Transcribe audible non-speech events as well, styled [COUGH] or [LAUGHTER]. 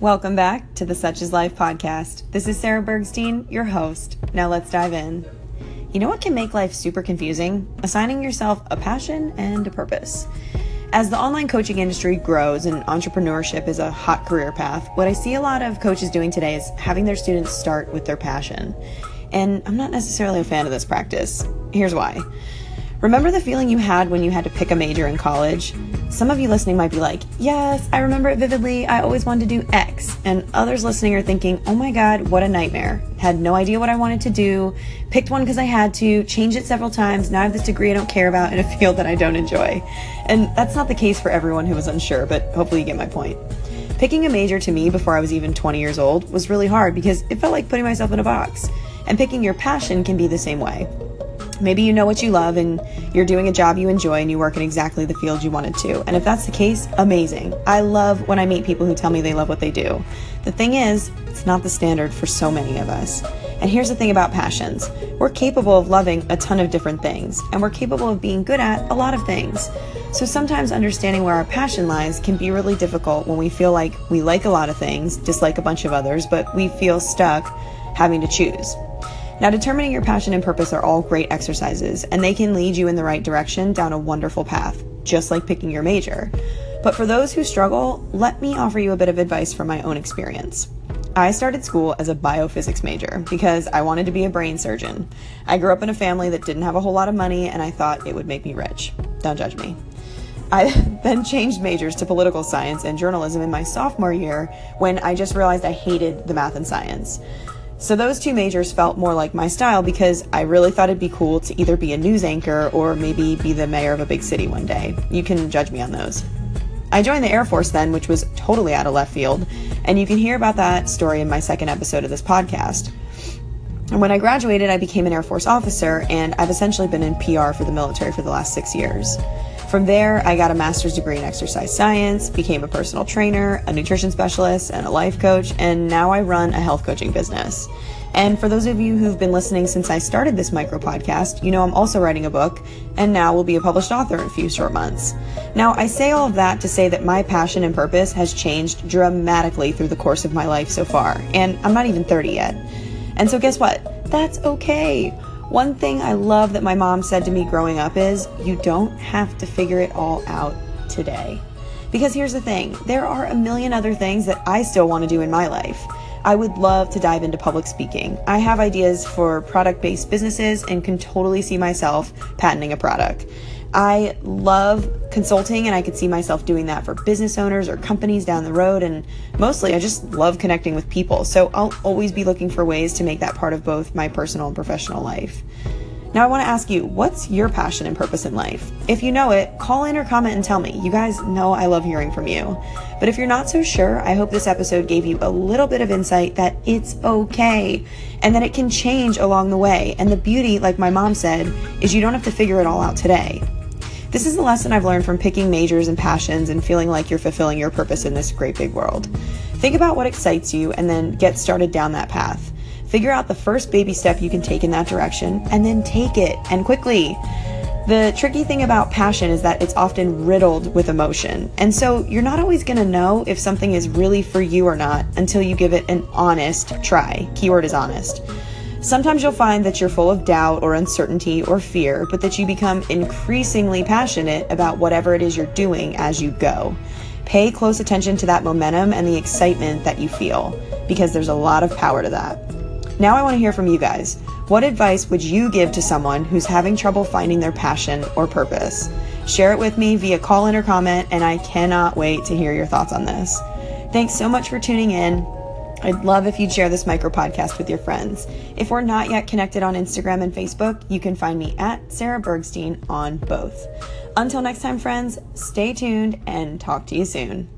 Welcome back to the Such is Life podcast. This is Sarah Bergstein, your host. Now let's dive in. You know what can make life super confusing? Assigning yourself a passion and a purpose. As the online coaching industry grows and entrepreneurship is a hot career path, what I see a lot of coaches doing today is having their students start with their passion. And I'm not necessarily a fan of this practice. Here's why. Remember the feeling you had when you had to pick a major in college? Some of you listening might be like, Yes, I remember it vividly. I always wanted to do X. And others listening are thinking, Oh my God, what a nightmare. Had no idea what I wanted to do, picked one because I had to, changed it several times. Now I have this degree I don't care about in a field that I don't enjoy. And that's not the case for everyone who was unsure, but hopefully you get my point. Picking a major to me before I was even 20 years old was really hard because it felt like putting myself in a box. And picking your passion can be the same way. Maybe you know what you love and you're doing a job you enjoy and you work in exactly the field you wanted to. And if that's the case, amazing. I love when I meet people who tell me they love what they do. The thing is, it's not the standard for so many of us. And here's the thing about passions we're capable of loving a ton of different things, and we're capable of being good at a lot of things. So sometimes understanding where our passion lies can be really difficult when we feel like we like a lot of things, dislike a bunch of others, but we feel stuck having to choose. Now, determining your passion and purpose are all great exercises, and they can lead you in the right direction down a wonderful path, just like picking your major. But for those who struggle, let me offer you a bit of advice from my own experience. I started school as a biophysics major because I wanted to be a brain surgeon. I grew up in a family that didn't have a whole lot of money, and I thought it would make me rich. Don't judge me. I [LAUGHS] then changed majors to political science and journalism in my sophomore year when I just realized I hated the math and science. So those two majors felt more like my style because I really thought it'd be cool to either be a news anchor or maybe be the mayor of a big city one day. You can judge me on those. I joined the Air Force then, which was totally out of left field, and you can hear about that story in my second episode of this podcast. And when I graduated, I became an Air Force officer, and I've essentially been in PR for the military for the last six years. From there, I got a master's degree in exercise science, became a personal trainer, a nutrition specialist, and a life coach, and now I run a health coaching business. And for those of you who've been listening since I started this micro podcast, you know I'm also writing a book and now will be a published author in a few short months. Now, I say all of that to say that my passion and purpose has changed dramatically through the course of my life so far, and I'm not even 30 yet. And so, guess what? That's okay. One thing I love that my mom said to me growing up is you don't have to figure it all out today. Because here's the thing there are a million other things that I still want to do in my life. I would love to dive into public speaking. I have ideas for product based businesses and can totally see myself patenting a product. I love consulting and I could see myself doing that for business owners or companies down the road. And mostly, I just love connecting with people. So I'll always be looking for ways to make that part of both my personal and professional life. Now, I want to ask you, what's your passion and purpose in life? If you know it, call in or comment and tell me. You guys know I love hearing from you. But if you're not so sure, I hope this episode gave you a little bit of insight that it's okay and that it can change along the way. And the beauty, like my mom said, is you don't have to figure it all out today. This is a lesson I've learned from picking majors and passions and feeling like you're fulfilling your purpose in this great big world. Think about what excites you and then get started down that path. Figure out the first baby step you can take in that direction and then take it and quickly. The tricky thing about passion is that it's often riddled with emotion. And so you're not always going to know if something is really for you or not until you give it an honest try. Keyword is honest. Sometimes you'll find that you're full of doubt or uncertainty or fear, but that you become increasingly passionate about whatever it is you're doing as you go. Pay close attention to that momentum and the excitement that you feel, because there's a lot of power to that. Now, I want to hear from you guys. What advice would you give to someone who's having trouble finding their passion or purpose? Share it with me via call in or comment, and I cannot wait to hear your thoughts on this. Thanks so much for tuning in. I'd love if you'd share this micro podcast with your friends. If we're not yet connected on Instagram and Facebook, you can find me at Sarah Bergstein on both. Until next time, friends, stay tuned and talk to you soon.